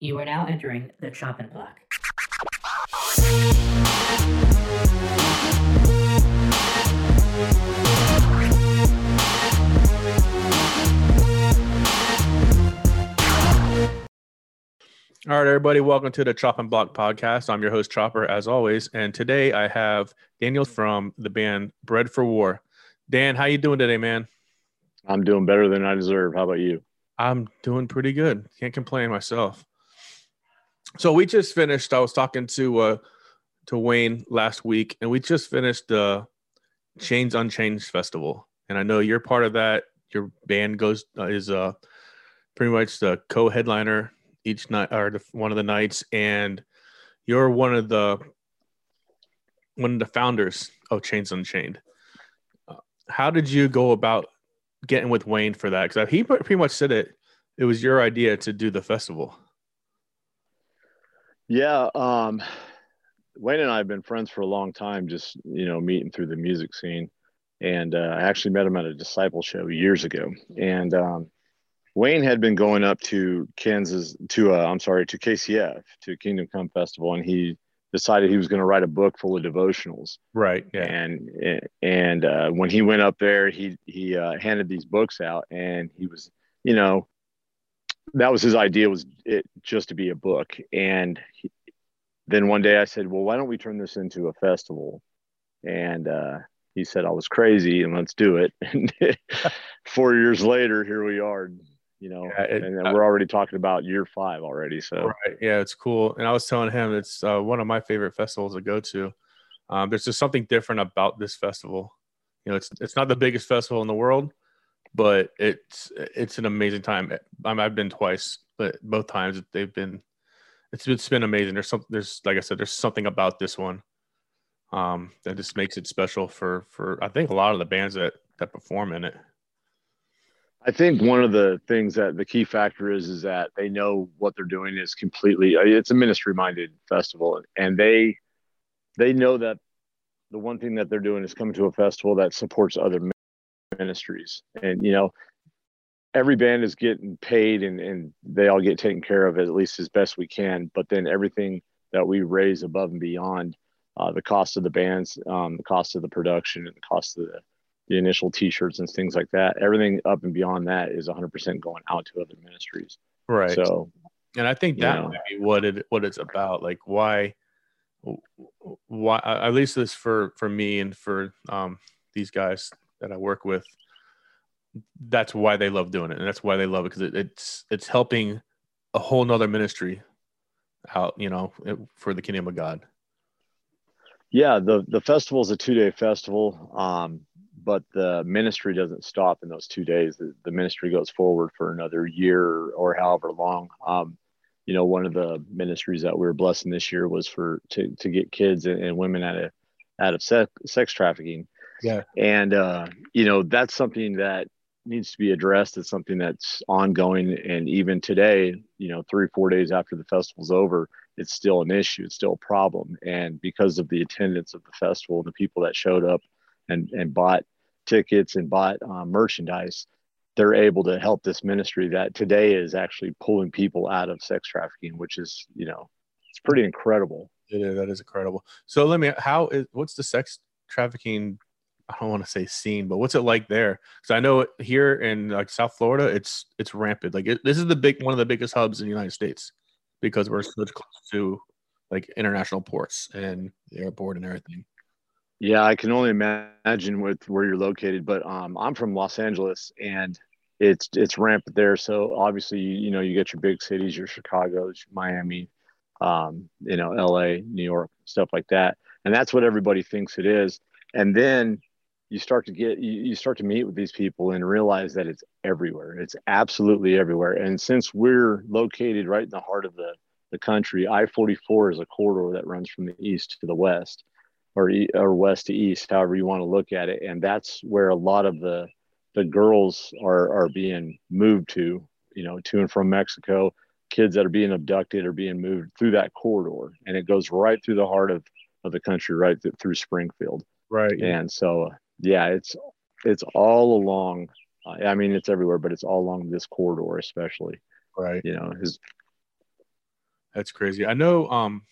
You are now entering the chopping block. All right, everybody, welcome to the Choppin Block podcast. I'm your host, Chopper, as always, and today I have Daniel from the band Bred 4 War. Dan, how you doing today, man? I'm doing better than I deserve. How about you? I'm doing pretty good. Can't complain myself. So we just finished. I was talking to uh, to Wayne last week, and we just finished the Chains Unchained festival, and I know you're part of that. Your band goes uh, is uh pretty much the co-headliner each night or the, one of the nights, and you're one of the one of the founders of Chains Unchained. Uh, how did you go about getting with Wayne for that? Because he pretty much said it. It was your idea to do the festival. Yeah, um, Wayne and I have been friends for a long time. Just you know, meeting through the music scene, and uh, I actually met him at a disciple show years ago. And um, Wayne had been going up to Kansas to uh, I'm sorry to KCF to Kingdom Come Festival, and he decided he was going to write a book full of devotionals. Right. Yeah. And and uh, when he went up there, he he uh, handed these books out, and he was you know that was his idea was it just to be a book, and he, then one day I said, well, why don't we turn this into a festival? And uh, he said I was crazy, and let's do it. And four years later, here we are you know, yeah, it, and we're already talking about year five already. So right, yeah, it's cool. And I was telling him it's uh, one of my favorite festivals to go to. Um, there's just something different about this festival. You know, it's it's not the biggest festival in the world, but it's it's an amazing time. I I've been twice, but both times they've been it's it's been amazing. There's some there's like I said, there's something about this one um, that just makes it special for for I think a lot of the bands that that perform in it. I think one of the things that the key factor is is that they know what they're doing is completely it's a ministry minded festival and they they know that the one thing that they're doing is coming to a festival that supports other ministries and you know every band is getting paid and, and they all get taken care of at least as best we can but then everything that we raise above and beyond uh, the cost of the bands um, the cost of the production and the cost of the the initial t-shirts and things like that everything up and beyond that is 100% going out to other ministries right so and i think that know, might be what it what it's about like why why at least this for for me and for um these guys that i work with that's why they love doing it and that's why they love it because it, it's it's helping a whole nother ministry out you know for the kingdom of god yeah the the festival is a two-day festival um but the ministry doesn't stop in those two days. The, the, ministry goes forward for another year or however long. Um, you know, one of the ministries that we were blessing this year was for to, to get kids and, and women out of out of sex, sex trafficking. Yeah, and uh, you know that's something that needs to be addressed. It's something that's ongoing, and even today, you know, three four days after the festival's over, it's still an issue. It's still a problem, and because of the attendance of the festival, the people that showed up and and bought tickets and bought um, merchandise, they're able to help this ministry that today is actually pulling people out of sex trafficking, which is, you know, it's pretty incredible. Yeah, that is incredible. So let me, how is, what's the sex trafficking? I don't want to say scene, but what's it like there? Because I know here in like South Florida, it's it's rampant. Like it, this is the big one of the biggest hubs in the United States because we're so close to like international ports and the airport and everything. Yeah, I can only imagine with where you're located, but um, I'm from Los Angeles and it's it's rampant there. So obviously, you, you know, you get your big cities, your Chicago's, Miami, um, you know, LA, New York, stuff like that, and that's what everybody thinks it is. And then you start to get you, start to meet with these people and realize that it's everywhere. It's absolutely everywhere. And since we're located right in the heart of the the country, I-44 is a corridor that runs from the east to the west or or west to east, however you want to look at it, and that's where a lot of the the girls are are being moved to, you know, to and from Mexico. Kids that are being abducted are being moved through that corridor, and it goes right through the heart of of the country, right th- through Springfield. Right. And so, uh, yeah, it's it's all along. I mean, it's everywhere, but it's all along this corridor, especially. Right. You know, his That's crazy. I know. Um,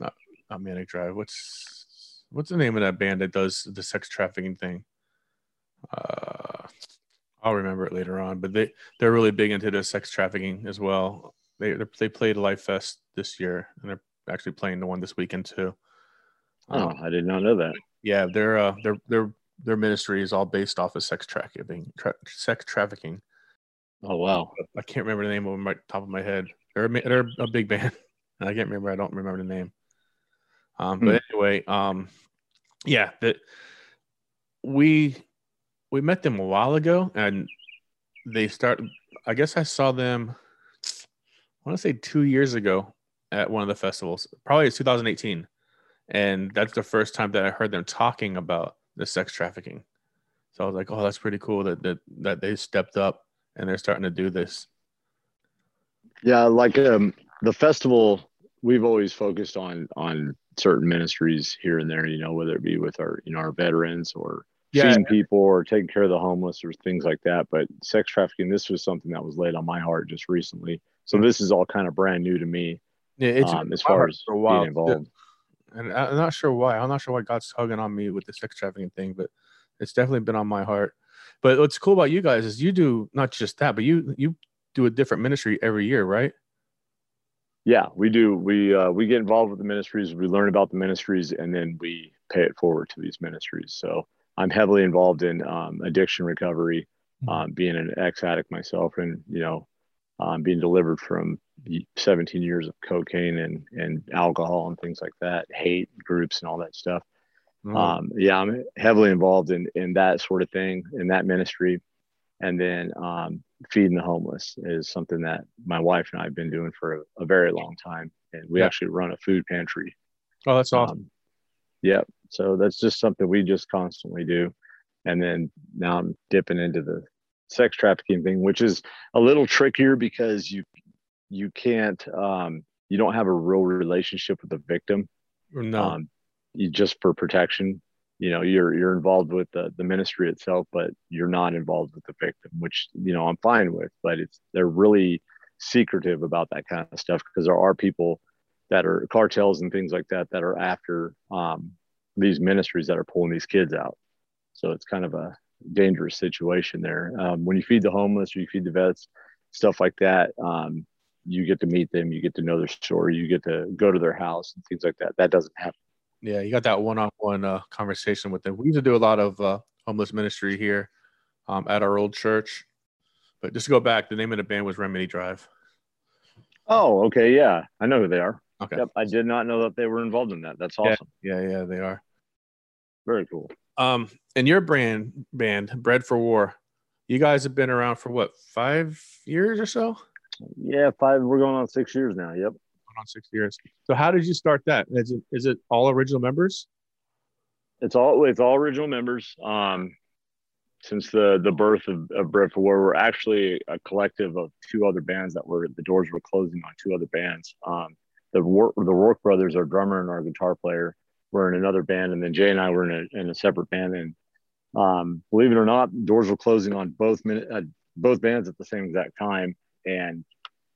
not not Manic Drive. What's what's the name of that band that does the sex trafficking thing? Uh, I'll remember it later on. But they they're really big into the sex trafficking as well. They they played Lifest this year, and they're actually playing the one this weekend too. Oh, I did not know that. Yeah, their uh, their their their ministry is all based off of sex trafficking. Tra- sex trafficking. Oh wow. I can't remember the name of them right top of my head. They're a, they're a big band. I can't remember. I don't remember the name. Um, but Hmm. anyway, um, yeah, that we we met them a while ago, and they start. I guess I saw them. I want to say two years ago at one of the festivals. Probably it's 2018, and that's the first time that I heard them talking about the sex trafficking. So I was like, "Oh, that's pretty cool that that that they stepped up and they're starting to do this." Yeah, like um, the festival, we've always focused on on certain ministries here and there. You know, whether it be with our you know our veterans or Yeah. feeding people or taking care of the homeless or things like that. But sex trafficking, this was something that was laid on my heart just recently. So this is all kind of brand new to me Yeah, it's um, as far as for a while, being involved. And I- I'm not sure why. I'm not sure why God's tugging on me with the sex trafficking thing, but it's definitely been on my heart. But what's cool about you guys is you do not just that, but you you do a different ministry every year, right? Yeah, we do. We uh, we get involved with the ministries. We learn about the ministries, and then we pay it forward to these ministries. So I'm heavily involved in um, addiction recovery, um, being an ex addict myself, and you know, um, being delivered from 17 years of cocaine and and alcohol and things like that, hate groups and all that stuff. Mm. Um, yeah, I'm heavily involved in in that sort of thing in that ministry, and then um, feeding the homeless is something that my wife and I have been doing for a, a very long time, and we Yeah. actually run a food pantry. oh, that's awesome. Um, yep. So that's just something we just constantly do, and then now I'm dipping into the sex trafficking thing, which is a little trickier because you you can't um, you don't have a real relationship with the victim. No, um, you just for protection you know you're you're involved with the, the ministry itself but you're not involved with the victim which you know i'm fine with but it's they're really secretive about that kind of stuff because there are people that are cartels and things like that that are after um, these ministries that are pulling these kids out. So it's kind of a dangerous situation there um, when you feed the homeless or you feed the vets stuff like that um, you get to meet them you get to know their story you get to go to their house and things like that that doesn't happen yeah, you got that one-on-one uh, conversation with them. We used to do a lot of uh, homeless ministry here um, at our old church. But just to go back, the name of the band was Remedy Drive. Oh, okay. Yeah. I know who they are. Okay. Yep. I did not know that they were involved in that. That's awesome. Yeah. awesome. Yeah, yeah, they are. Very cool. Um, and your brand band, Bred 4 War, you guys have been around for what, five years or so? Yeah. Five, we're going on six years now. Yep. Going on six years. So how did you start that? Is it is it all original members? It's all, it's all original members. Um, since the, the birth of, of Bred 4 War, we're actually a collective of two other bands that were, the doors were closing on two other bands. Um, the the Rourke brothers, our drummer and our guitar player, were in another band. And then Jay and I were in a, in a separate band. And um, believe it or not, doors were closing on both min- uh, both bands at the same exact time, and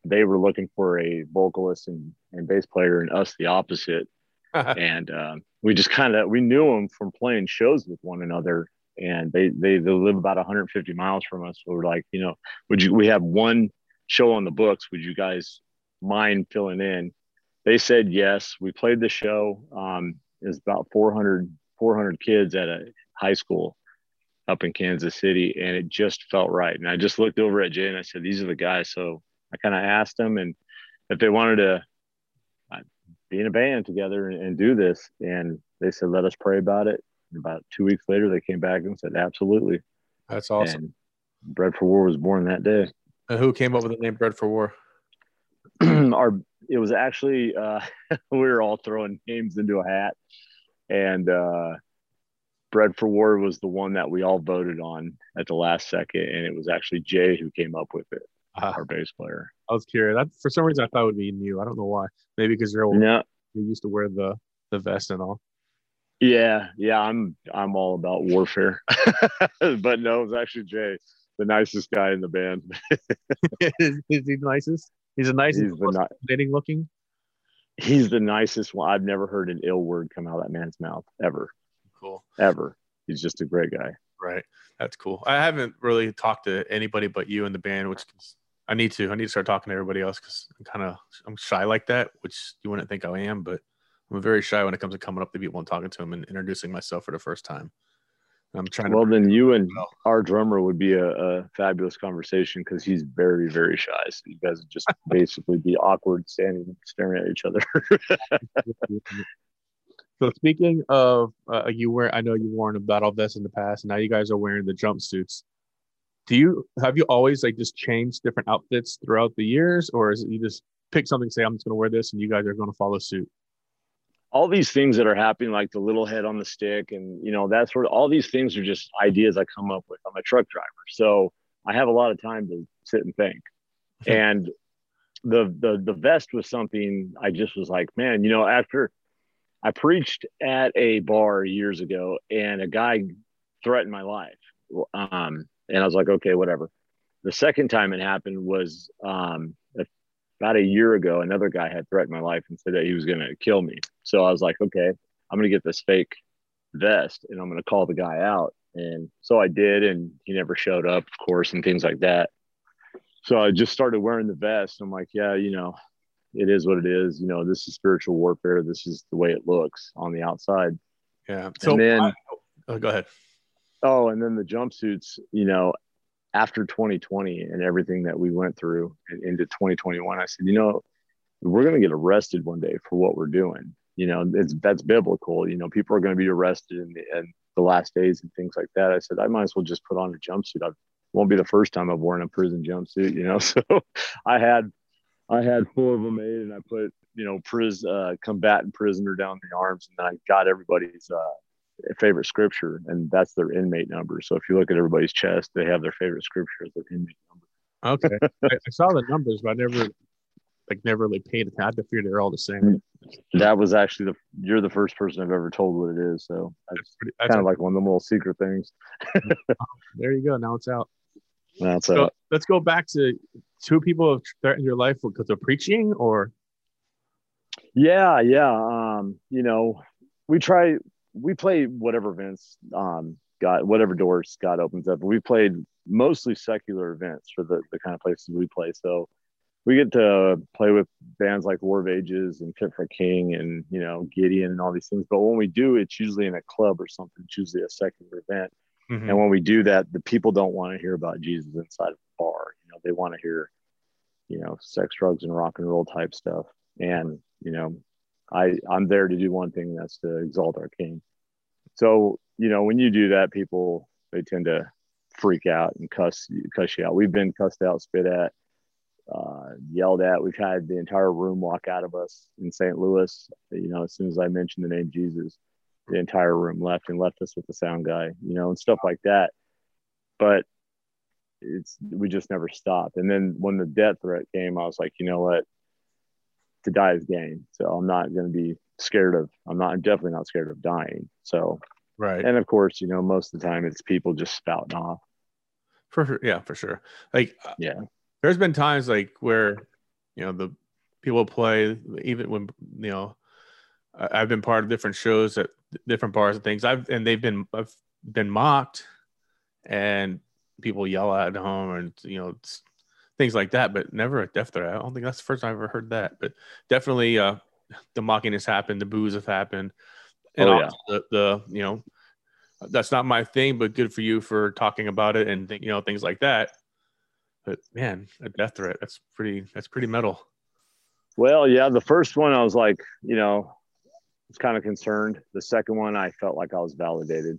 they were looking for a vocalist and, and bass player, and us the opposite. and um, we just kind of we knew them from playing shows with one another, and they they they live about 150 miles from us. So we're like, you know, would you? We have one show on the books. Would you guys mind filling in? They said yes. We played the show. Um, was about 400 400 kids at a high school up in Kansas City, and it just felt right. And I just looked over at Jay and I said, "These are the guys." So I kind of asked them, and if they wanted to uh, be in a band together and, and do this, and they said, "Let us pray about it." And about two weeks later, they came back and said, "Absolutely." That's awesome. And Bred 4 War was born that day. And who came up with the name Bred 4 War? our it was actually uh, we were all throwing names into a hat, and uh, Bred 4 War was the one that we all voted on at the last second, and it was actually Jay who came up with it, Ah, our bass player. I was curious. That, for some reason, I thought it would be you. I don't know why. Maybe because you're old. No, You used to wear the the vest and all. yeah, yeah, I'm I'm all about warfare, but no, it was actually Jay, the nicest guy in the band. is, is he the nicest? He's a nice, He's the ni- looking. he's the nicest one. I've never heard an ill word come out of that man's mouth ever, Cool. ever. He's just a great guy. Right. That's cool. I haven't really talked to anybody but you and the band, which I need to. I need to start talking to everybody else because I'm kind of I'm shy like that, which you wouldn't think I am, but I'm very shy when it comes to coming up to people and talking to them and introducing myself for the first time. I'm trying Well, then you and well. our drummer would be a, a fabulous conversation because he's very, very shy. So you guys would just basically be awkward standing staring at each other. So speaking of, uh, you wear, I know you worn a battle vest in the past, and now you guys are wearing the jumpsuits. Do you have you always like just changed different outfits throughout the years, or is it you just pick something, say I'm just going to wear this, and you guys are going to follow suit? All these things that are happening, like the little head on the stick, and you know that sort of all these things are just ideas I come up with. I'm a truck driver, so I have a lot of time to sit and think. and the the the vest was something I just was like, man, you know, after I preached at a bar years ago, and a guy threatened my life, um, and I was like, okay, whatever. The second time it happened was um, about a year ago, another guy had threatened my life and said that he was going to kill me. So I was like, okay, I'm going to get this fake vest and I'm going to call the guy out. And so I did, and he never showed up, of course, and things like that. So I just started wearing the vest. I'm like, yeah, you know, it is what it is. You know, this is spiritual warfare. This is the way it looks on the outside. Yeah. So then- I- oh, go ahead. Oh, and then the jumpsuits, you know, after 2020 and everything that we went through into 2021, I said, you know, we're going to get arrested one day for what we're doing. You know, it's that's biblical. You know, people are going to be arrested in the, in the last days and things like that. I said, I might as well just put on a jumpsuit. I won't be the first time I've worn a prison jumpsuit. You know, so I had I had four of them made, and I put you know, pris uh, combatant prisoner down the arms, and then I got everybody's uh, favorite scripture, and that's their inmate number. So if you look at everybody's chest, they have their favorite scripture as their inmate number. Okay. I, I saw the numbers, but I never like never really paid attention. I had to figure they're all the same. That was actually the you're the first person I've ever told what it is. So that's pretty. That's kind of like one of them little secret things. there you go. Now it's out. That's So uh, let's go back to two people have threatened your life because of preaching, or yeah, yeah. Um, you know, we try we play whatever events um got whatever doors God opens up. We played mostly secular events for the, the kind of places we play. So we get to play with bands like War of Ages and Fit for King and you know Gideon and all these things. But when we do, it's usually in a club or something. It's usually a secular event. Mhm. And when we do that, the people don't want to hear about Jesus inside of a bar. You know, they want to hear, you know, sex, drugs, and rock and roll type stuff. And you know, I I'm there to do one thing, that's to exalt our King. So you know, when you do that, people they tend to freak out and cuss cuss you out. We've been cussed out, spit at, uh, yelled at. We've had the entire room walk out of us in St. Louis. You know, as soon as I mentioned the name Jesus, the entire room left and left us with the sound guy. You know, and stuff like that. But it's we just never stopped. And then when the death threat came, I was like, you know what? To die is gain. So I'm not going to be scared of. I'm not. I'm definitely not scared of dying. So right? and of course, you know, most of the time it's people just spouting off. For sure. Yeah, for sure. Like, uh, Yeah. there's been times like where, you know, the people play, even when, you know, I've been part of different shows at different bars and things. I've, and they've been, I've been mocked and people yell at home and, you know, things like that, but never a death threat. I don't think that's the first time I've ever heard that, but definitely, uh, the mocking has happened, the boos have happened. And Oh, yeah. the, the, you know, that's not my thing, but good for you for talking about it and th- you know things like that. But man, a death threat that's pretty that's pretty metal. Well, yeah, the first one I was like, you know, I was kind of concerned. The second one I felt like I was validated.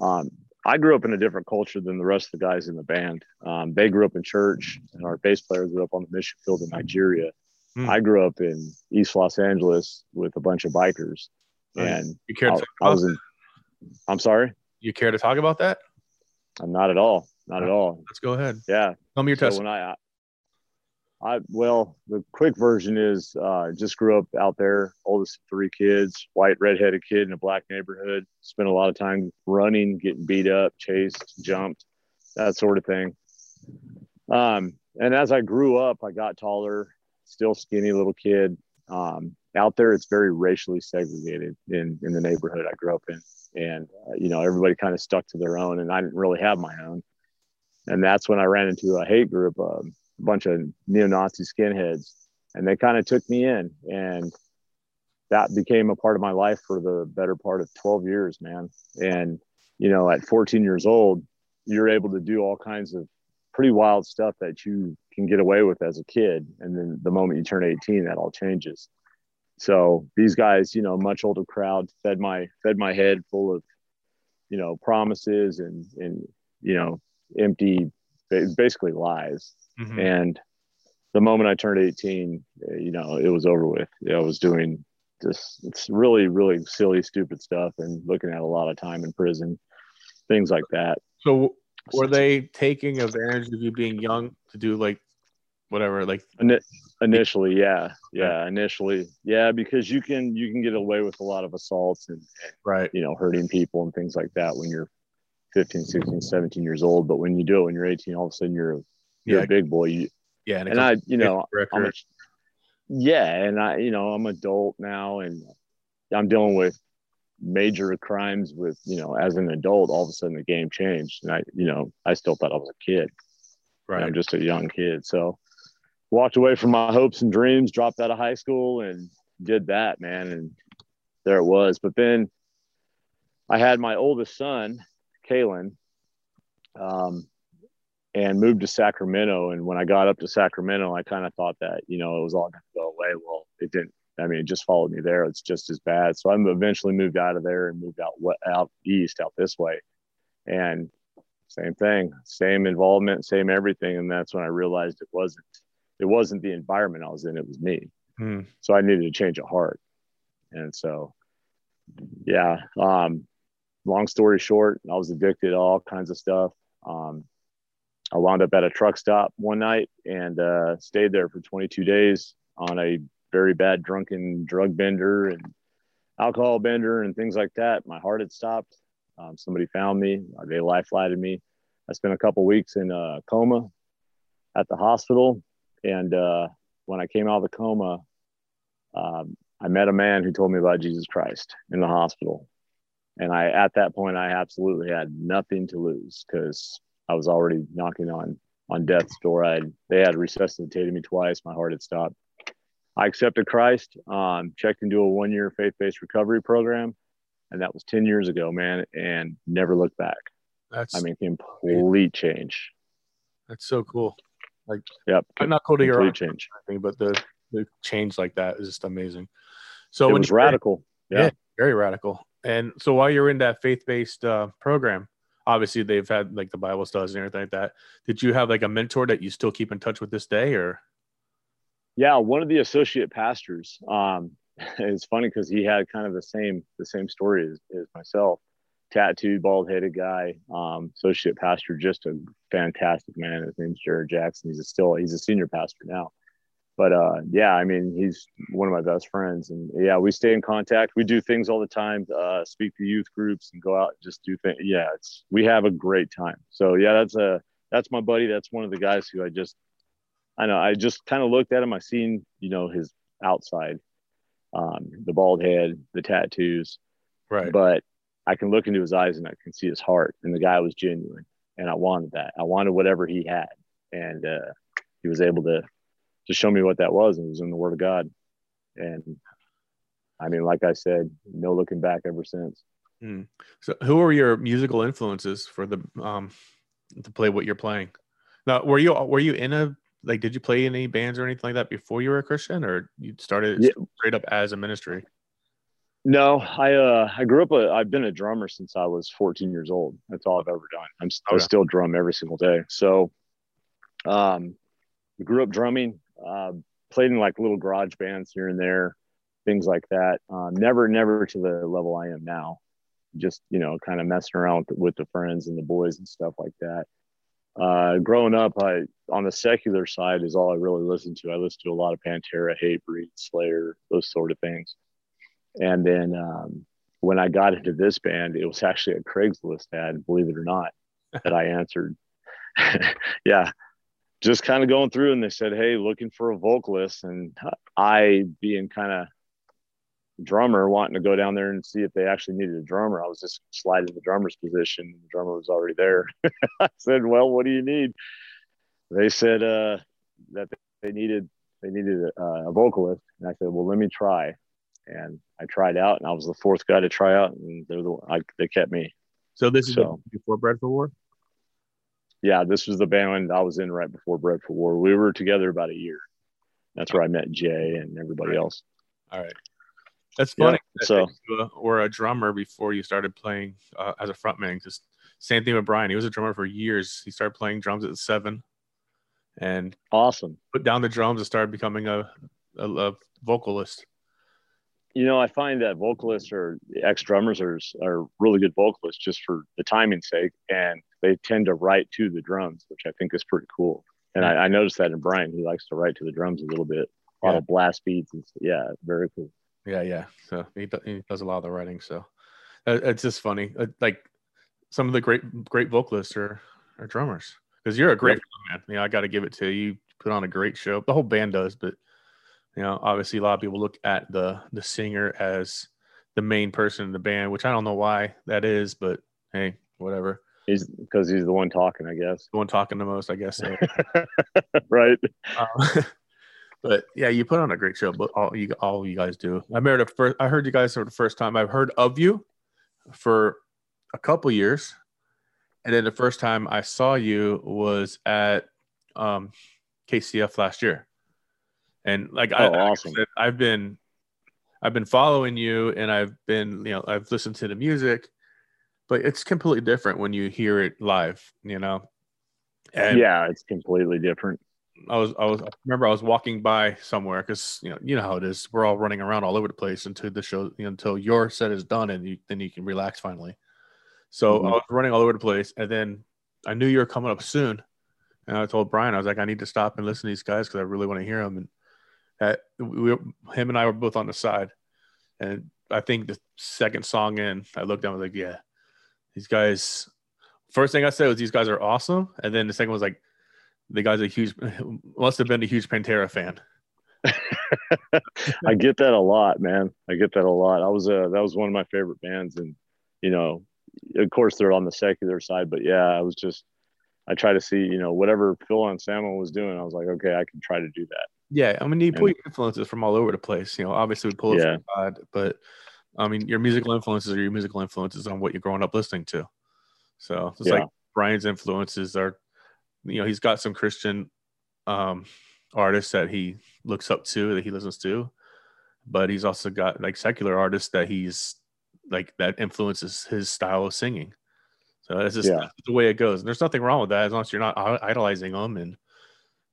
Um, I grew up in a different culture than the rest of the guys in the band. Um, they grew up in church, and our bass player grew up on the mission field in Nigeria. Hmm. I grew up in East Los Angeles with a bunch of bikers, Right. and You care I, to talk I was in, I'm sorry, you care to talk about that? I'm not at all, not at all. Let's go ahead. Yeah, Tell me your so test. when I, I well, the quick version is uh, just grew up out there, oldest three kids, white redheaded kid in a black neighborhood. Spent a lot of time running, getting beat up, chased, jumped, that sort of thing. Um, and as I grew up, I got taller, still skinny little kid. Um, out there, it's very racially segregated in in the neighborhood I grew up in, and uh, you know everybody kind of stuck to their own, and I didn't really have my own. And that's when I ran into a hate group, uh, a bunch of neo-Nazi skinheads, and they kind of took me in, and that became a part of my life for the better part of 12 years, man. And you know, at 14 years old, you're able to do all kinds of pretty wild stuff that you can get away with as a kid. And then the moment you turn 18, that all changes. So these guys, you know, much older crowd fed my fed my head full of, you know, promises and and you know, empty basically lies. Mm-hmm. And the moment I turned 18, you know, it was over with. I was doing just it's really, really silly, stupid stuff and looking at a lot of time in prison, things like that. So were they taking advantage of you being young to do like whatever like initially yeah yeah initially yeah because you can you can get away with a lot of assaults and, right you know hurting people and things like that when you're 15 16 17 years old but when you do it when you're 18 all of a sudden you're you're yeah. a big boy. Yeah and, and i you know I'm a, yeah and i you know i'm adult now and i'm dealing with major crimes with you know as an adult all of a sudden the game changed and i you know i still thought i was a kid. Right. i'm just a young kid. So walked away from my hopes and dreams dropped out of high school and did that man and there it was. But then i had my oldest son kalen um, and moved to sacramento and when i got up to sacramento i kind of thought that you know it was all going to go away well it didn't I mean, it just followed me there. It's just as bad. So I eventually moved out of there and moved out out east, out this way, and same thing, same involvement, same everything. And that's when I realized it wasn't it wasn't the environment I was in; it was me. Hmm. So I needed to change of heart. And so, yeah. Um, long story short, I was addicted to all kinds of stuff. Um, I wound up at a truck stop one night and uh, stayed there for 22 days on a very bad drunken drug bender and alcohol bender and things like that. My heart had stopped. Um, somebody found me. They life flighted me. I spent a couple weeks in a coma at the hospital. And uh, when I came out of the coma, um, I met a man who told me about Jesus Christ in the hospital. And I, at that point, I absolutely had nothing to lose because I was already knocking on on death's door. I they had resuscitated me twice. My heart had stopped. I accepted Christ, um, checked into a one year faith based recovery program. And that was 10 years ago, man, and never looked back. That's, I mean, complete change. That's so cool. Like, yep. I'm not cool to your change, thing, but the, the change like that is just amazing. So it when was radical. Yeah. yeah. Very radical. And so while you're in that faith based uh, program, obviously they've had like the Bible studies and everything like that. Did you have like a mentor that you still keep in touch with this day or? Yeah, one of the associate pastors. Um, it's funny because he had kind of the same the same story as, as myself. Tattooed, bald headed guy, um, associate pastor, just a fantastic man. His name's Jared Jackson. He's a still he's a senior pastor now. But uh, yeah, I mean, he's one of my best friends, and yeah, we stay in contact. We do things all the time. Uh, speak to youth groups and go out and just do things. Yeah, it's we have a great time. So yeah, that's a that's my buddy. That's one of the guys who I just I know I just kind of looked at him. I seen, you know, his outside, um, the bald head, the tattoos. Right. But I can look into his eyes and I can see his heart. And the guy was genuine. And I wanted that. I wanted whatever he had. And uh, he was able to to show me what that was. And it was in the Word of God. And I mean, like I said, no looking back ever since. Mm. So, who are your musical influences for the um to play what you're playing? Now, were you were you in a like did you play any bands or anything like that before you were a christian or you started yeah. straight up as a ministry no i uh i grew up a, i've been a drummer since i was 14 years old that's all i've ever done i'm i still drum every single day so um grew up drumming uh played in like little garage bands here and there things like that um, never never to the level i am now just you know kind of messing around with, with the friends and the boys and stuff like that uh, growing up, I on the secular side is all I really listened to. I listened to a lot of Pantera, Hatebreed, Slayer, those sort of things. And then um, when I got into this band, it was actually a Craigslist ad, believe it or not, that I answered. yeah, just kind of going through and they said, Hey, looking for a vocalist. And I, being kind of drummer, wanting to go down there and see if they actually needed a drummer, I was just sliding the drummer's position. The drummer was already there. I said, Well, what do you need? They said uh, that they needed they needed a, a vocalist, and I said, "Well, let me try." And I tried out, and I was the fourth guy to try out, and they're the I, they kept me. So this is so, before Bred 4 War yeah, this was the band I was in right before Bred 4 War. We were together about a year. That's where I met Jay and everybody else. All right. That's funny. Yeah, so, or a drummer before you started playing uh, as a frontman. Just same thing with Brian. He was a drummer for years. He started playing drums at seven, and awesome. Put down the drums and started becoming a, a, a vocalist you know, I find that vocalists or ex drummers are, are really good vocalists just for the timing's sake, and they tend to write to the drums, which I think is pretty cool. And I, I noticed that in Brian, he likes to write to the drums a little bit, a lot yeah. of blast beats, and yeah, very cool. Yeah, yeah. So he, he does a lot of the writing. So uh, it's just funny. Uh, like some of the great great vocalists are are drummers because you're a great yep. man. You know, I got to give it to you. You put on a great show. The whole band does, but you know, obviously a lot of people look at the the singer as the main person in the band, which I don't know why that is, but hey, whatever. He's because he's the one talking, I guess. The one talking the most, I guess. So. right. Um, but yeah, you put on a great show. But all you all you guys do. I the first. I heard you guys for the first time. I've heard of you for a couple years, and then the first time I saw you was at um, KCF last year. And like oh, I, awesome. I said, I've been I've been following you and I've been, you know, I've listened to the music, but it's completely different when you hear it live, you know. And yeah, it's completely different. I was I was I remember I was walking by somewhere because you know you know how it is. We're all running around all over the place until the show you know, until your set is done and you then you can relax finally. So mm-hmm. I was running all over the place and then I knew you were coming up soon. And I told Brian, I was like, I need to stop and listen to these guys because I really want to hear them. And that we, him and I were both on the side, and I think the second song in, I looked down, I was like, yeah, these guys. First thing I said was these guys are awesome, and then the second was like, the guy's a huge, must have been a huge Pantera fan. I get that a lot, man. I get that a lot. I was uh, that was one of my favorite bands, and you know, of course they're on the secular side, but yeah, I was just I try to see, you know, whatever Phil and Anselmo was doing, I was like, okay, I can try to do that. Yeah, I mean, you pull your influences from all over the place. You know, obviously we pull it yeah. from God, but I mean, your musical influences are your musical influences on what you're growing up listening to. So it's yeah. like Brian's influences are, you know, he's got some Christian um, artists that he looks up to, that he listens to, but he's also got like secular artists that he's like that influences his style of singing. So that's just yeah. that's the way it goes. And there's nothing wrong with that as long as you're not idolizing them and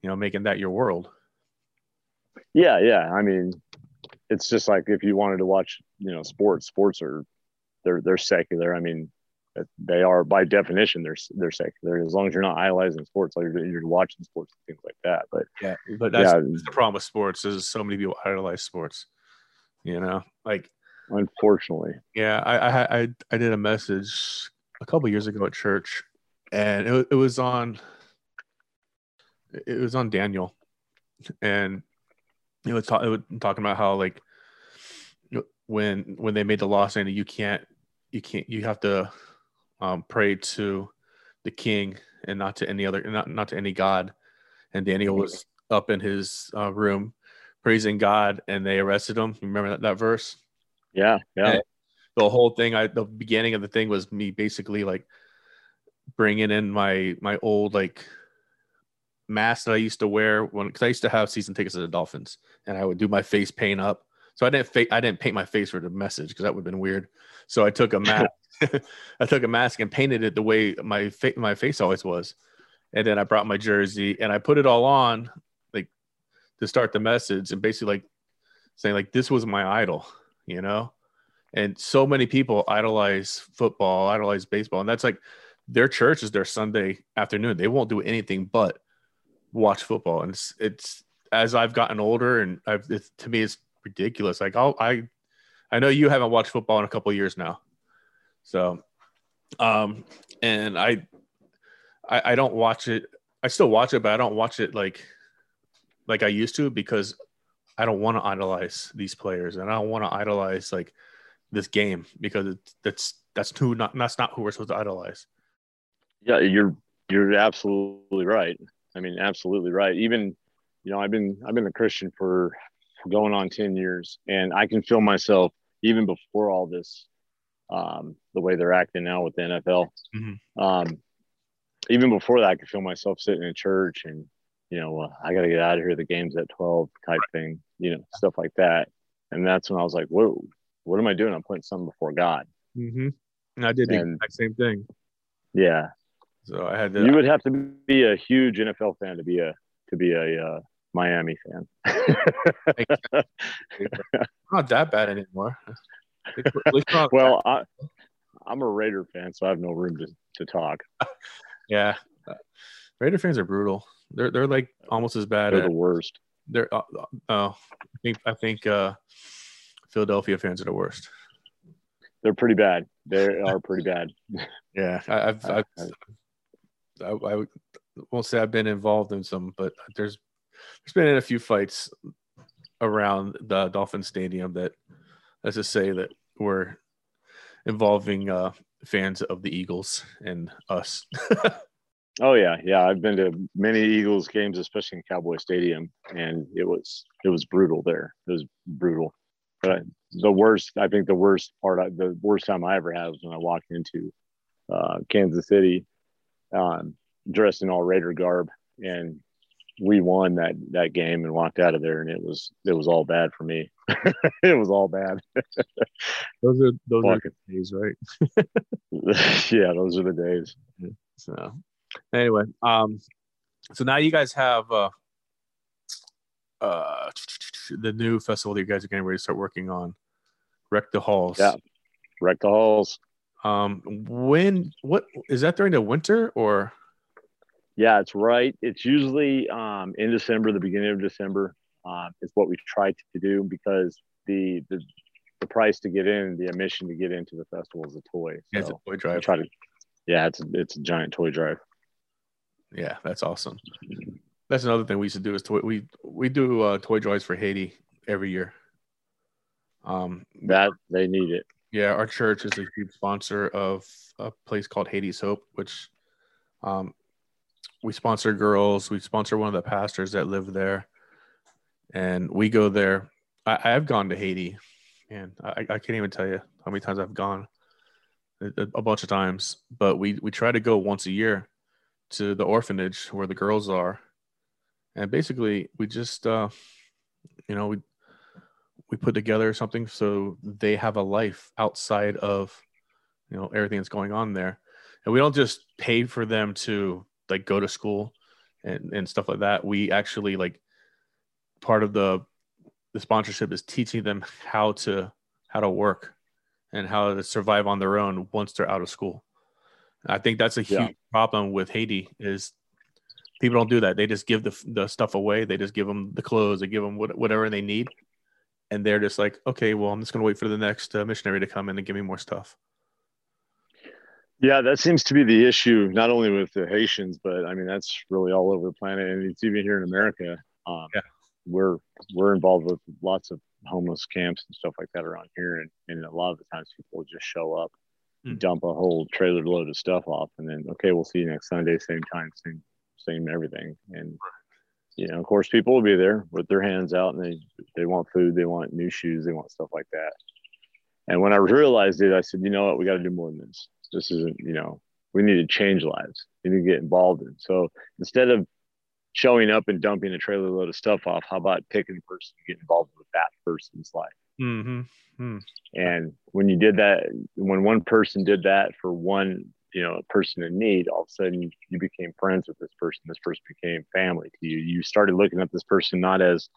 you know making that your world. Yeah, yeah. I mean, it's just like if you wanted to watch, you know, sports. Sports are they're they're secular. I mean, uh, they are by definition they're they're secular. As long as you're not idolizing sports, like you're, you're watching sports and things like that. But yeah, but that's, yeah, that's the problem with sports is so many people idolize sports. You know, like unfortunately. Yeah, I I I, I did a message a couple years ago at church, and it, it was on it was on Daniel, and it was, talk, it was talking about how like when when they made the law saying that you can't you can't you have to um, pray to the king and not to any other not not to any god. And daniel was up in his uh, room praising god and they arrested him. Remember that, that verse? Yeah yeah. And the whole thing i the beginning of the thing was me basically like bringing in my my old like mask that I used to wear when because I used to have season tickets to the Dolphins, and I would do my face paint up. So I didn't fa- I didn't paint my face for the message because that would have been weird. So I took a mask, I took a mask and painted it the way my fa- my face always was, and then I brought my jersey and I put it all on like to start the message and basically like saying like this was my idol, you know. And so many people idolize football, idolize baseball, and that's like their church is their Sunday afternoon. They won't do anything but watch football, and it's it's as I've gotten older, and I've to me it's ridiculous. Like I'll, I I know you haven't watched football in a couple years now, so um, and I, I I don't watch it I still watch it, but I don't watch it like like I used to because I don't want to idolize these players and I don't want to idolize like this game because it's that's that's too not that's not who we're supposed to idolize. Yeah, you're you're absolutely right. I mean, absolutely right. Even you know, I've been I've been a Christian for going on 10 years and I can feel myself even before all this um, the way they're acting now with the NFL. Mm-hmm. Um, even before that, I could feel myself sitting in church and, you know, uh, I got to get out of here. The game's at 12 type thing, you know, stuff like that. And that's when I was like, whoa, what am I doing? I'm putting something before God. Mm-hmm. And I did the and, exact same thing. Yeah. So I had to, you would have to be a huge NFL fan to be a, to be a, uh, Miami fan. not that bad anymore. well, I, am a Raider fan, so I have no room to, to talk. yeah, Raider fans are brutal. They're they're like almost as bad. They're at, the worst. They're uh, uh, I think I think uh, Philadelphia fans are the worst. They're pretty bad. They are pretty bad. yeah, I, I've, I've I, I, I won't say I've been involved in some, but there's there's been a few fights around the Dolphin Stadium that let's just say that were involving uh, fans of the Eagles and us. oh yeah, yeah. I've been to many Eagles games, especially in Cowboy Stadium, and it was it was brutal there. It was brutal. But the worst, I think, the worst part, the worst time I ever had was when I walked into uh, Kansas City, um, dressed in all Raider garb, and we won that that game and walked out of there, and it was it was all bad for me. it was all bad. those are those are days, right? yeah, those are the days. So anyway, um, so now you guys have uh, uh, the new festival that you guys are getting ready to start working on, Wreck the Halls. Yeah, Wreck the Halls. Um, when what is that during the winter or? Yeah, it's right. It's usually um, in December, the beginning of December. Uh, is what we try to do because the, the the price to get in, the admission to get into the festival is a toy. So yeah, it's a toy drive. Try to, yeah, it's a, it's a giant toy drive. Yeah, that's awesome. That's another thing we used to do is toy. We we do uh, toy drives for Haiti every year. Um, that they need it. Yeah, our church is a huge sponsor of a place called Haiti's Hope, which um, we sponsor girls. We sponsor one of the pastors that live there, and we go there. I, have gone to Haiti, and I, I, can't even tell you how many times I've gone. A, a, bunch of times, but we we try to go once a year to the orphanage where the girls are, and basically we just uh, you know we we put together something so they have a life outside of you know everything that's going on there. And we don't just pay for them to like go to school and, and stuff like that. We actually like part of the the sponsorship is teaching them how to how to work and how to survive on their own once they're out of school. I think that's a huge yeah. problem with haiti is people don't do that. They just give the, the stuff away. They just give them the clothes. They give them what, whatever they need and they're just like okay well i'm just going to wait for the next uh, missionary to come in and give me more stuff yeah, that seems to be the issue, not only with the Haitians, but I mean that's really all over the planet, and it's even here in America. Um, yeah. we're we're involved with lots of homeless camps and stuff like that around here, and, and a lot of the times people just show up, mm. dump a whole trailer load of stuff off, and then okay, we'll see you next Sunday, same time, same same everything, and you know, of course, people will be there with their hands out, and they they want food, they want new shoes, they want stuff like that. And when I realized it, I said, you know what, we got to do more than this this isn't, you know, we need to change lives. We need to get involved in. So instead of showing up and dumping a trailer load of stuff off, how about picking a person to get involved with that person's life? Mm-hmm. Hmm. And when you did that, when one person did that for one, you know, a person in need, all of a sudden you became friends with this person. This person became family to you. You started looking at this person not as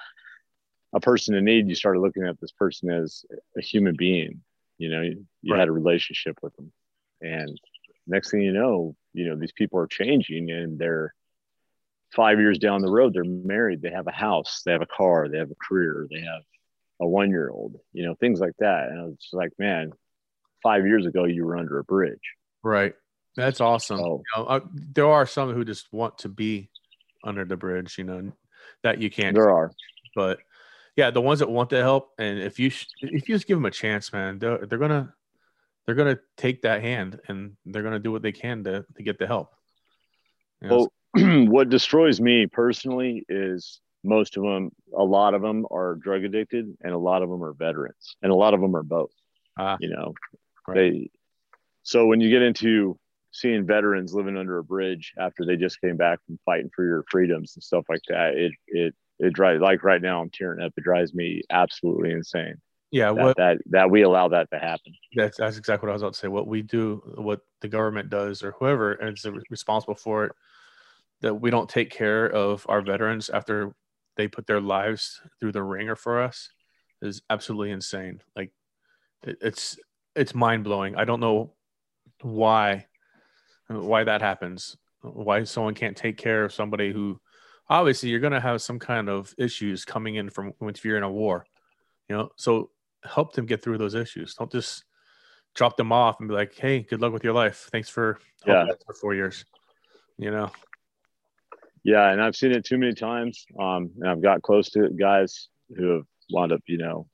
a person in need. You started looking at this person as a human being. You know, you, you right. had a relationship with them. And next thing you know, you know, these people are changing and they're five years down the road, they're married, they have a house, they have a car, they have a career, they have a one year old, you know, things like that. And it's like, man, five years ago, you were under a bridge. Right. That's awesome. Oh. You know, uh, there are some who just want to be under the bridge, you know, that you can't. There are. But yeah, the ones that want to help, and if you sh- if you just give them a chance, man, they're, they're gonna they're gonna take that hand and they're gonna do what they can to to get the help. You know, Well, what destroys me personally is most of them, a lot of them are drug addicted, and a lot of them are veterans, and a lot of them are both. Ah. you know, Right. they. So when you get into seeing veterans living under a bridge after they just came back from fighting for your freedoms and stuff like that, it it it drives like right now I'm tearing up. It drives me absolutely insane yeah, that, what that that we allow that to happen. that's that's exactly what I was about to say. What we do, what the government does, or whoever is responsible for it, that we don't take care of our veterans after they put their lives through the ringer for us is absolutely insane. Like it, it's it's mind blowing. I don't know why why that happens. Why someone can't take care of somebody who obviously you're going to have some kind of issues coming in from if you're in a war, you know. So help them get through those issues. Don't just drop them off and be like, "Hey, good luck with your life. Thanks for Yeah. for four years." You know, Yeah, and I've seen it too many times. Um, and I've got close to guys who have wound up, you know,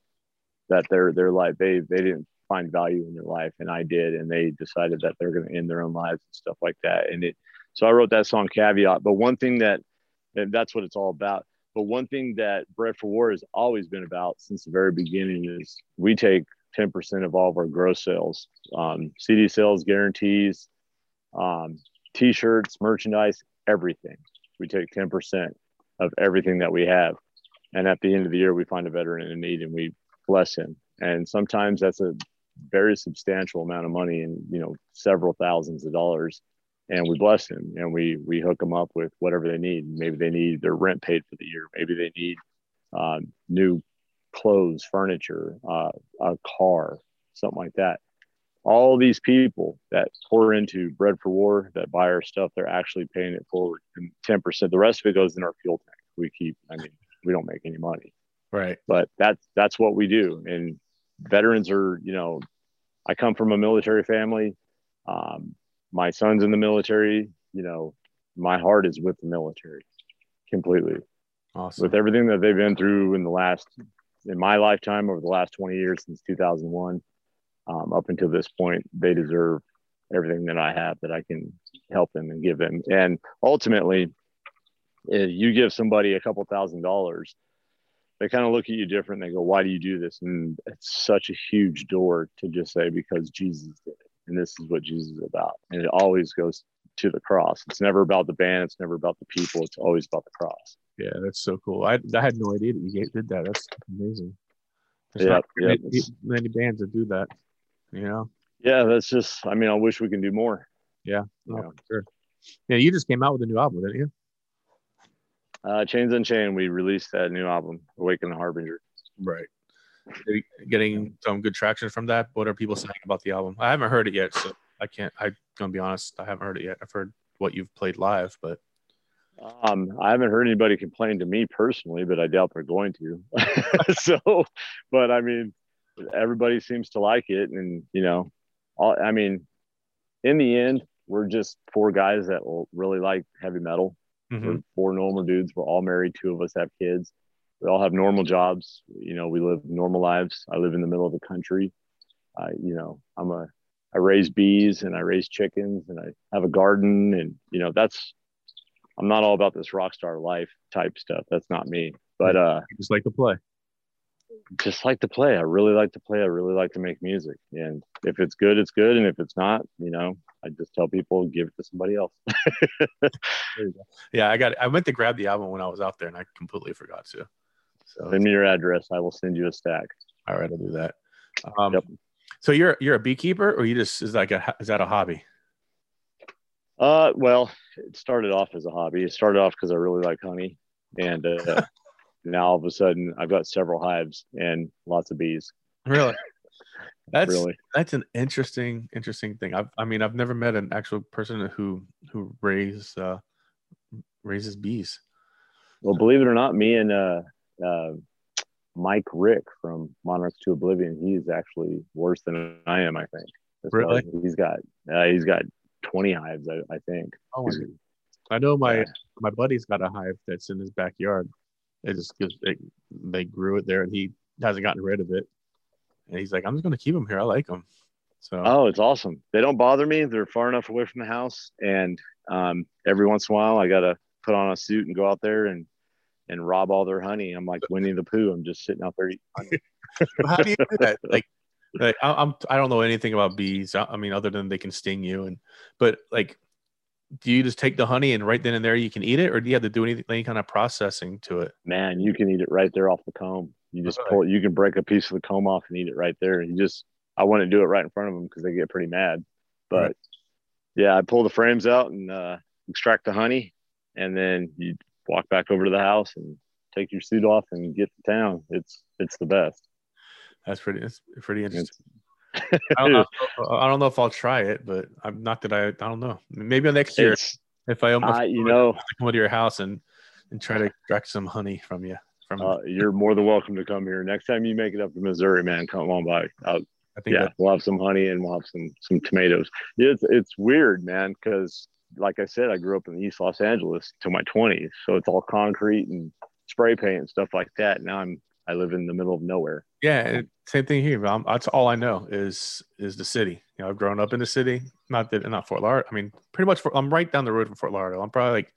that their their life they they didn't find value in their life, and I did, and they decided that they're going to end their own lives and stuff like that. And it, so I wrote that song caveat. But one thing that, that's what it's all about. But one thing that Bred 4 War has always been about since the very beginning is we take 10% of all of our gross sales, um, CD sales, guarantees, um, t-shirts, merchandise, everything we take 10% of everything that we have and at the end of the year we find a veteran in need and we bless him and sometimes that's a very substantial amount of money and you know several thousands of dollars. And we bless him and we we hook them up with whatever they need. Maybe they need their rent paid for the year. Maybe they need um, new clothes furniture uh, a car something like that. All these people that pour into Bred 4 War that buy our stuff they're actually paying it forward. And 10% the rest of it goes in our fuel tank. We keep i mean we don't make any money. Right? but that's that's what we do. And veterans are you know i come from a military family. Um, my son's in the military. You know my heart is with the military completely. Awesome. with everything that they've been through in the last in my lifetime over the last 20 years since 2001 um, up until this point they deserve everything that i have that i can help them and give them. And ultimately if you give somebody a couple thousand dollars they kind of look at you different they go why do you do this and it's such a huge door to just say because jesus did it and this is what jesus is about and it always goes to the cross it's never about the band it's never about the people it's always about the cross Yeah, that's so cool. I I had no idea that you did that. That's amazing. There's Yep, not yep. many, many bands that do that. You know. Yeah, that's just. I mean, I wish we can do more. Yeah. You Oh, know. sure. Yeah, you just came out with a new album, didn't you? Uh, Chains Unchained, we released that new album, Awaken the Harbinger. Right. Getting some good traction from that. What are people saying about the album? I haven't heard it yet, so I can't. I'm gonna be honest. I haven't heard it yet. I've heard what you've played live, but Um, I haven't heard anybody complain to me personally, but I doubt they're going to. so, but I mean, everybody seems to like it, and you know, all, I mean, in the end, we're just four guys that will really like heavy metal. Mhm. We're four normal dudes. We're all married. Two of us have kids. We all have normal jobs. You know, we live normal lives. I live in the middle of the country. I, you know, I'm a, I raise bees and I raise chickens and I have a garden and you know that's, I'm not all about this rock star life type stuff. That's not me. But uh, you just like to play. Just like to play. I really like to play. I really like to make music. And if it's good, it's good. And if it's not, you know, I just tell people give it to somebody else. Yeah, I got. I went to grab the album when I was out there, and I completely forgot to. So Send me your address. I will send you a stack. all right, I'll do that. Um, Yep. So you're you're a beekeeper, or you just is like a is that a hobby? Uh, well, it started off as a hobby. It started off because I really like honey, and uh, now all of a sudden I've got several hives and lots of bees. Really? That's really, that's an interesting interesting thing. I've, I mean, I've never met an actual person who who raise uh, raises bees. well, believe it or not, me and uh, uh, Mike Rick from Monarchs to Oblivion, he's actually worse than I am. I think. Really? He's got uh, he's got twenty hives. I, I think. Oh my I know my Yeah. my buddy's got a hive that's in his backyard. It just gives it, they grew it there, and he hasn't gotten rid of it. And he's like, I'm just gonna keep them here. I like them. So Oh, it's awesome. They don't bother me. They're far enough away from the house, and um, every once in a while, I gotta put on a suit and go out there and and rob all their honey. I'm like Winnie the Pooh. I'm just sitting out there eating honey. how do you do that? Like, like I, I'm I don't know anything about bees. I, I mean, other than they can sting you, and but like, do you just take the honey and right then and there you can eat it, or do you have to do anything any kind of processing to it? Man, you can eat it right there off the comb. You just Really? pull. You can break a piece of the comb off and eat it right there. You just. I wouldn't do it right in front of them because they get pretty mad. But Right. yeah, I pull the frames out and uh, extract the honey, and then you walk back over to the house and take your suit off and get to town. It's it's the best. That's pretty. That's pretty It's, interesting. I don't, know, I don't know if I'll try it, but I'm not that I. I don't know. Maybe next year it's if I almost I, you know, come to your house and and try to extract some honey from you. From uh, you're more than welcome to come here. Next time you make it up to Missouri, man, come on by. I'll, I think yeah, we'll have some honey and we'll have some some tomatoes. It's it's weird, man, because like I said, I grew up in East Los Angeles till my 20s, so it's all concrete and spray paint and stuff like that. Now I'm I live in the middle of nowhere. Yeah, same thing here. I'm, that's all I know is is the city. You know, I've grown up in the city. Not that not Fort Lauderdale. I mean, pretty much. For, I'm right down the road from Fort Lauderdale. I'm probably like.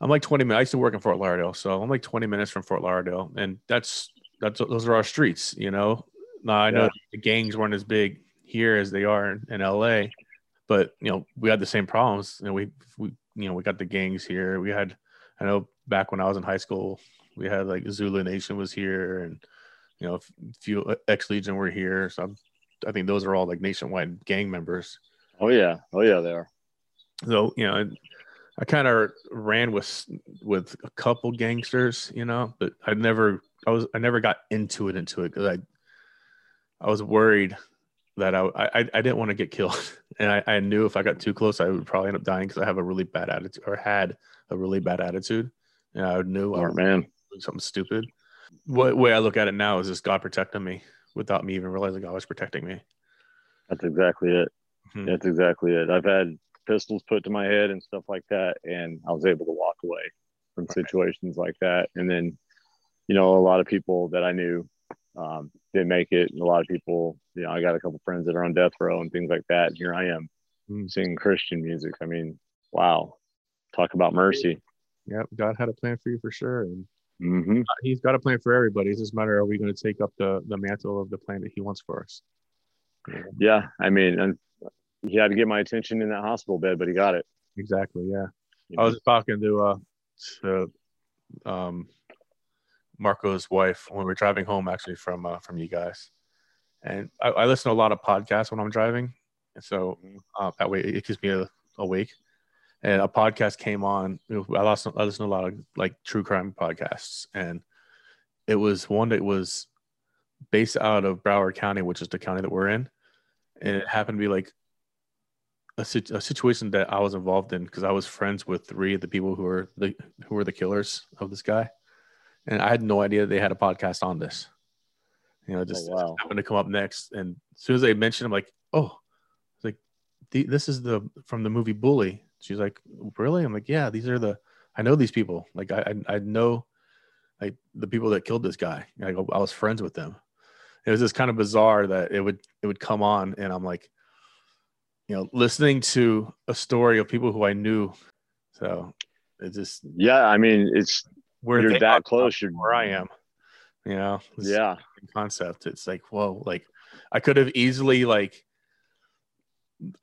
I'm like 20 minutes. I used to work in Fort Lauderdale, so I'm like 20 minutes from Fort Lauderdale, and that's that's those are our streets. You know, now I know Yeah. the gangs weren't as big here as they are in, in LA, but you know we had the same problems. You know, we we you know we got the gangs here. We had I know back when I was in high school, we had like Zulu Nation was here, and you know a few ex uh, Legion were here. So I'm, I think those are all like nationwide gang members. Oh yeah, oh yeah, they are. So you know, and I kind of ran with with a couple gangsters, you know, but I never I was I never got into it into it because I I was worried that I I, I didn't want to get killed, and I, I knew if I got too close, I would probably end up dying because I have a really bad attitude or had a really bad attitude, and I knew I man. Something stupid. What way I look at it now is just God protecting me without me even realizing God was protecting me. That's exactly it. Mhm. That's exactly it. I've had pistols put to my head and stuff like that, and I was able to walk away from situations like that. And then, you know, a lot of people that I knew um, didn't make it. And a lot of people, you know, I got a couple friends that are on death row and things like that. And here I am Mm. singing Christian music. I mean, wow. Talk about mercy. Yep, God had a plan for you for sure, and hmm He's got a plan for everybody. It's just a matter: are we going to take up the the mantle of the plan that He wants for us? Yeah, Yeah. I mean, and he had to get my attention in that hospital bed, but he got it. exactly. Yeah, you I know? was talking to uh to um Marco's wife when we were driving home, actually from uh, from you guys, and I, I listen to a lot of podcasts when I'm driving, and so uh, that way it keeps me awake. And a podcast came on. I lost. I listen to a lot of like true crime podcasts, and it was one that was based out of Broward County, which is the county that we're in, and it happened to be like a, a situation that I was involved in because I was friends with three of the people who were the who were the killers of this guy, and I had no idea they had a podcast on this. You know, oh, just, Oh, wow. happened to come up next, and as soon as they mentioned, I'm like, oh, like the, this is the from the movie Bully. She's like, really? I'm like, yeah, these are the I know these people. Like I I, I know like the people that killed this guy. Like I was friends with them. It was just kind of bizarre that it would it would come on, and I'm like, you know, listening to a story of people who I knew. So it just Yeah. I mean, it's, where you're that close. You're, where I am. You know, Yeah. concept. It's like, whoa, like I could have easily like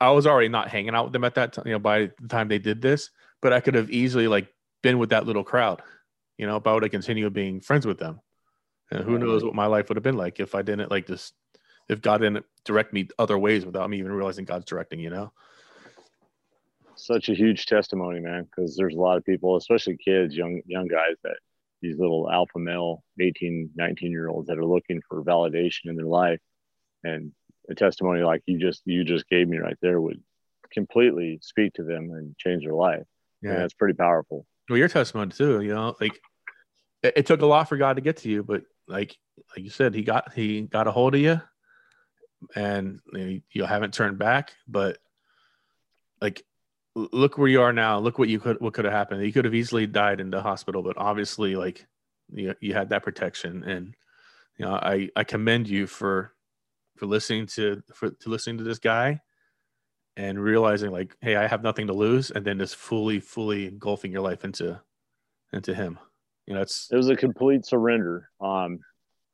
I was already not hanging out with them at that time, you know, by the time they did this, but I could have easily like been with that little crowd, you know, if I would have continued being friends with them. And who knows what my life would have been like if I didn't like just if God didn't direct me other ways without me even realizing God's directing, you know? such a huge testimony, man, because there's a lot of people, especially kids, young young guys that these little alpha male 18, 19 year olds that are looking for validation in their life. And a testimony like you just you just gave me right there would completely speak to them and change their life. Yeah, that's pretty powerful. Well, your testimony too, you know, like it, it took a lot for God to get to you, but like like you said, he got he got a hold of you, and you, know, you haven't turned back. But like look where you are now. Look what you could what could have happened. You could have easily died in the hospital, but obviously, like you, you had that protection, and you know, I I commend you for for listening to for to listening to this guy and realizing like, hey, I have nothing to lose, and then just fully fully engulfing your life into into him. You know, it's it was a complete surrender. Um,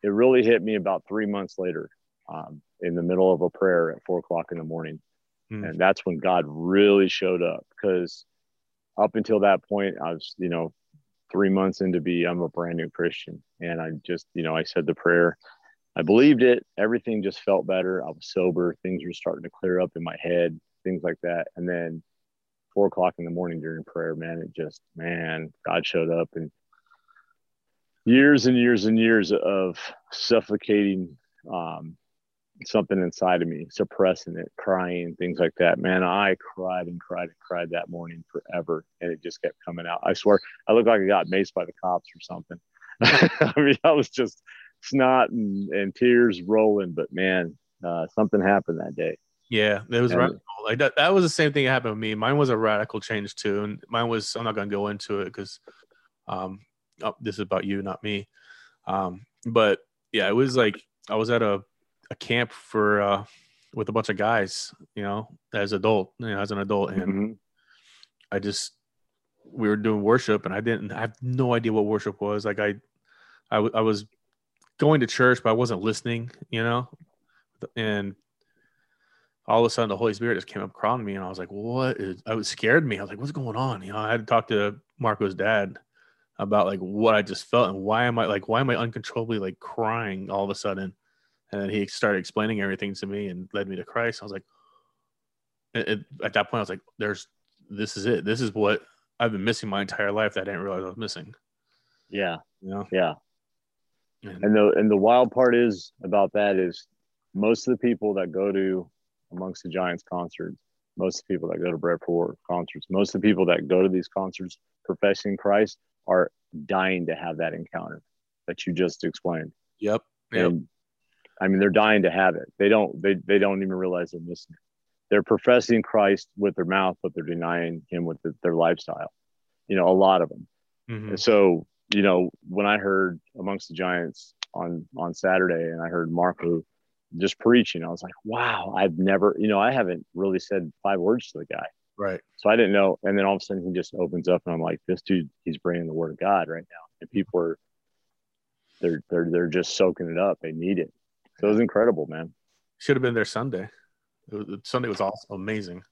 it really hit me about three months later, um, in the middle of a prayer at four o'clock in the morning, Hmm. and that's when God really showed up. Because up until that point, I was, you know, three months into be, I'm a brand new Christian, and I just, you know, I said the prayer. I believed it. Everything just felt better. I was sober. Things were starting to clear up in my head, things like that. And then four o'clock in the morning during prayer, man, it just, man, God showed up and years and years and years of suffocating um, something inside of me, suppressing it, crying, things like that. Man, I cried and cried and cried that morning forever, and it just kept coming out. I swear, I looked like I got maced by the cops or something. I mean, I was just snot and, and tears rolling, but man, uh, something happened that day. Yeah, it was And- radical. Like that, that was the same thing that happened with me. Mine was a radical change too, and mine was. I'm not gonna go into it because, um, oh, this is about you, not me. Um, but yeah, it was like I was at a, a camp for uh with a bunch of guys, you know, as adult, you know, as an adult, and Mhm. I just we were doing worship, and I didn't I have no idea what worship was. Like I, I, w- I was going to church, but I wasn't listening, you know, and all of a sudden the Holy Spirit just came up crawling me, and I was like, "What is?" I was scared me. I was like, "What's going on?" You know, I had to talk to Marco's dad about like what I just felt and why am I like why am I uncontrollably like crying all of a sudden, and then he started explaining everything to me and led me to Christ. I was like, it, it- at that point, I was like, "There's this is it. This is what I've been missing my entire life that I didn't realize I was missing." Yeah, You know, yeah. And, And the and the wild part is about that is most of the people that go to amongst the Giants concerts, most of the people that go to Bred 4 concerts, most of the people that go to these concerts professing Christ are dying to have that encounter that you just explained. yep, yep, And I mean they're dying to have it. They don't they they don't even realize they're missing it. They're professing Christ with their mouth, but they're denying him with the, their lifestyle. You know, a lot of them. mhm, And so, you know, when I heard amongst the Giants on on Saturday, and I heard Marco just preaching, I was like, wow, I've never, you know, I haven't really said five words to the guy, right, so I didn't know. And then all of a sudden, he just opens up, and I'm like, this dude, he's bringing the word of God right now, and people are, they're they're they're just soaking it up. They need it. So it was incredible, man. should have been there Sunday. Was, Sunday was awesome, amazing.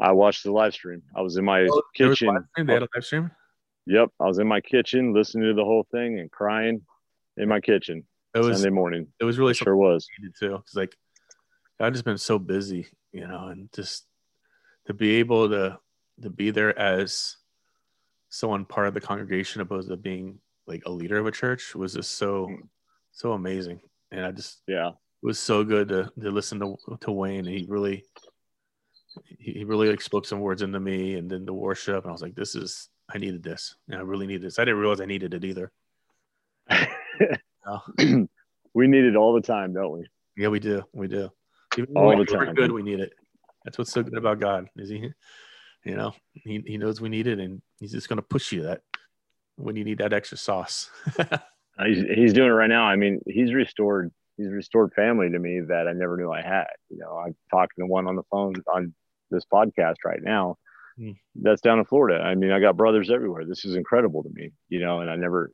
I watched the live stream. I was in my Oh, kitchen. They had a live stream. Yep, I was in my kitchen listening to the whole thing and crying in my kitchen It was Sunday morning. it was really It sure was. needed too. Cause like I've just been so busy, you know, and just to be able to to be there as someone part of the congregation opposed to being like a leader of a church was just so Mm. so amazing. And I just Yeah. it was so good to to listen to to Wayne. He really he he really like spoke some words into me and then the worship and I was like, this is I needed this. And I really needed this. I didn't realize I needed it either. We need it all the time, don't we? Yeah, we do. We do. Even All the time. good, we need it. That's what's so good about God. Is he, you know, he, he knows we need it, and he's just going to push you that when you need that extra sauce. Uh, He's, he's doing it right now. I mean, he's restored. He's restored family to me that I never knew I had. You know, I'm talking to one on the phone on this podcast right now. Hmm. That's down in Florida. I mean, I got brothers everywhere. This is incredible to me. You know, and I never,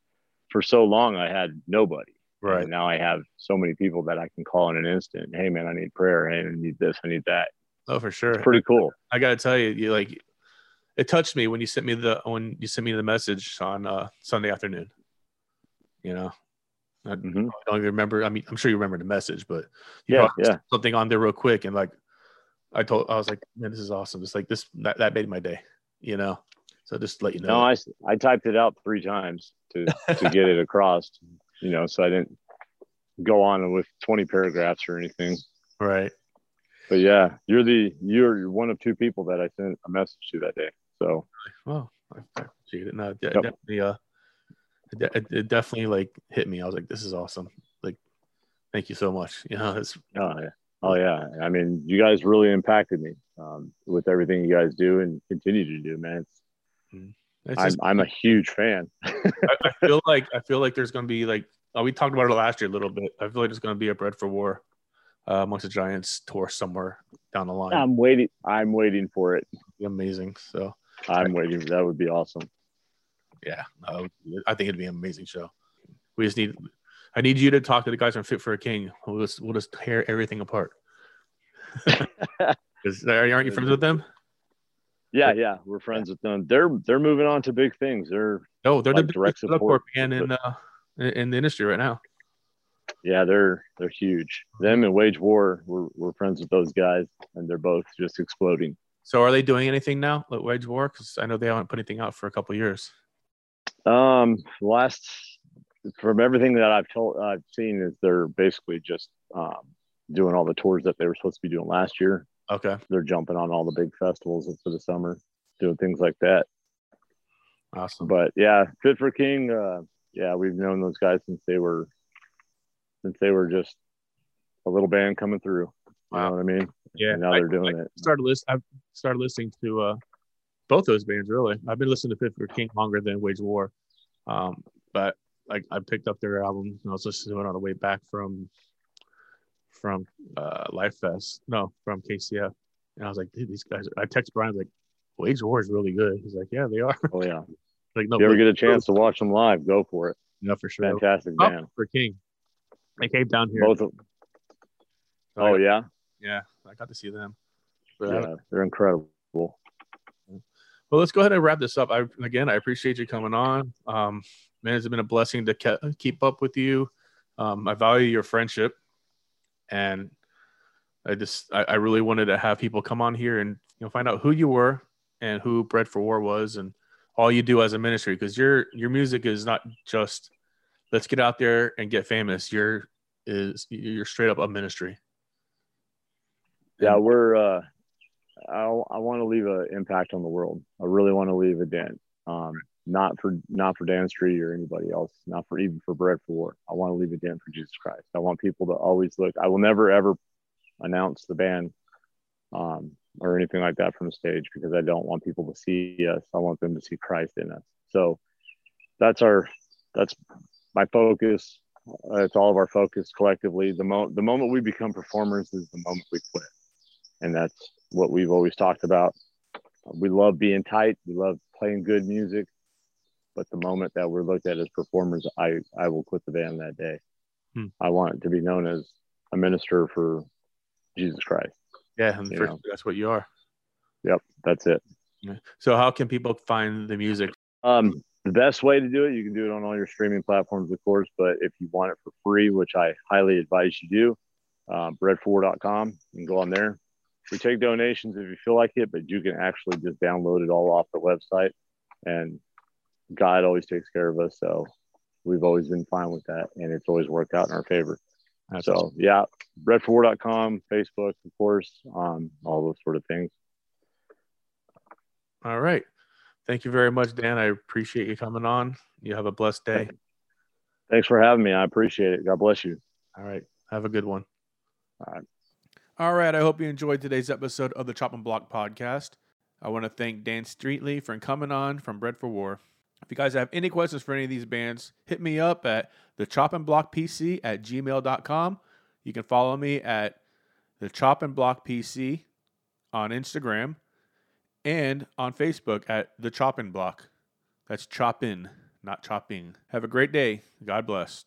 for so long, I had nobody. right. And now I have so many people that I can call in an instant. Hey, man, I need prayer. Hey, I need this. I need that. Oh, for sure. It's pretty cool. I got to tell you, you like it touched me when you sent me the when you sent me the message on uh, Sunday afternoon. You know, I Mhm. don't even remember. I mean, I'm sure you remember the message, but you Yeah, yeah. something on there real quick, and like I told, I was like, man, this is awesome. It's like this, that, that made my day. You know, so just to let you know. No, I, I typed it out three times to, to get it across, you know, so I didn't go on with 20 paragraphs or anything. right. But yeah, you're the, you're one of two people that I sent a message to that day. So Well, I appreciate it. No, it Yep. definitely, uh, it definitely like hit me. I was like, this is awesome. Like, thank you so much. You know, it's oh, yeah. Oh yeah, I mean, you guys really impacted me um, with everything you guys do and continue to do, man. It's I'm, just- I'm a huge fan. I, I feel like I feel like there's going to be like oh, we talked about it last year a little bit. I feel like there's going to be a Bred 4 War uh, amongst the Giants tour somewhere down the line. I'm waiting. I'm waiting for it. Amazing. So I'm waiting. That would be awesome. yeah, uh, I think it'd be an amazing show. We just need. I need you to talk to the guys from Fit for a King. We'll just we'll just tear everything apart. aren't you friends with them? Yeah, yeah, we're friends with them. They're they're moving on to big things. They're No, they're Like the direct support. band in uh, in the industry right now. yeah, they're they're huge. Them and Wage War, we're we're friends with those guys, and they're both just exploding. So are they doing anything now? Like Wage War? Because I know they haven't put anything out for a couple of years. Um, last from everything that I've told, I've seen is they're basically just um, doing all the tours that they were supposed to be doing last year. Okay, They're jumping on all the big festivals for the summer, doing things like that. awesome. But yeah, Fit for King, uh, yeah, we've known those guys since they were since they were just a little band coming through. You Wow. know what I mean? Yeah, And now I- they're doing I it. started list. I've started listening to uh, both those bands. Really, I've been listening to Fit for King longer than Wage War, um, but like I picked up their album and I was listening to it on the way back from from uh, Lifest. No, from KCF, and I was like, dude, these guys. I text Brian like, Wage War is really good. He's like, yeah, they are. Oh yeah. like, no, If you ever get a chance to watch them live, go for it. no, for sure. Fantastic Oh, band. for King, they came down here. Both of So Oh got- yeah. yeah, I got to see them. But Yeah, they're incredible. Well, let's go ahead and wrap this up. I again, I appreciate you coming on. Um, man, it's been a blessing to ke- keep up with you. Um, I value your friendship, and I just, I, I really wanted to have people come on here and you know find out who you were and who Bred 4 War was, and all you do as a ministry because your your music is not just let's get out there and get famous. You're is you're straight up a ministry. Yeah, we're. uh I I want to leave an impact on the world. I really want to leave a dent. Um, not for not for Dan Streety or anybody else. Not for even for Bred 4 War. I want to leave a dent for Jesus Christ. I want people to always look. I will never ever announce the band um, or anything like that from the stage because I don't want people to see us. I want them to see Christ in us. So that's our that's my focus. Uh, it's all of our focus collectively. The mo- the moment we become performers is the moment we quit, and that's what we've always talked about. We love being tight. We love playing good music, but the moment that we're looked at as performers, I I will quit the band that day. Hmm. I want to be known as a minister for Jesus Christ. Yeah, and for, that's what you are. Yep, that's it. So, how can people find the music? Um, the best way to do it, you can do it on all your streaming platforms, of course. But if you want it for free, which I highly advise you do, uh, bread4.com, you can go on there. We take donations if you feel like it, but you can actually just download it all off the website. And God always takes care of us. So we've always been fine with that. And it's always worked out in our favor. That's So, yeah, bread4.com, Facebook, of course, um, all those sort of things. All right. Thank you very much, Dan. I appreciate you coming on. You have a blessed day. Thanks for having me. I appreciate it. God bless you. All right. Have a good one. All right. All right. I hope you enjoyed today's episode of the Choppin Block podcast. I want to thank Dan Streety for coming on from Bred 4 War. If you guys have any questions for any of these bands, hit me up at the Choppin Block PC at gmail.com. You can follow me at the Choppin Block PC on Instagram and on Facebook at the Choppin Block. That's chop in, not chopping. Have a great day. God bless.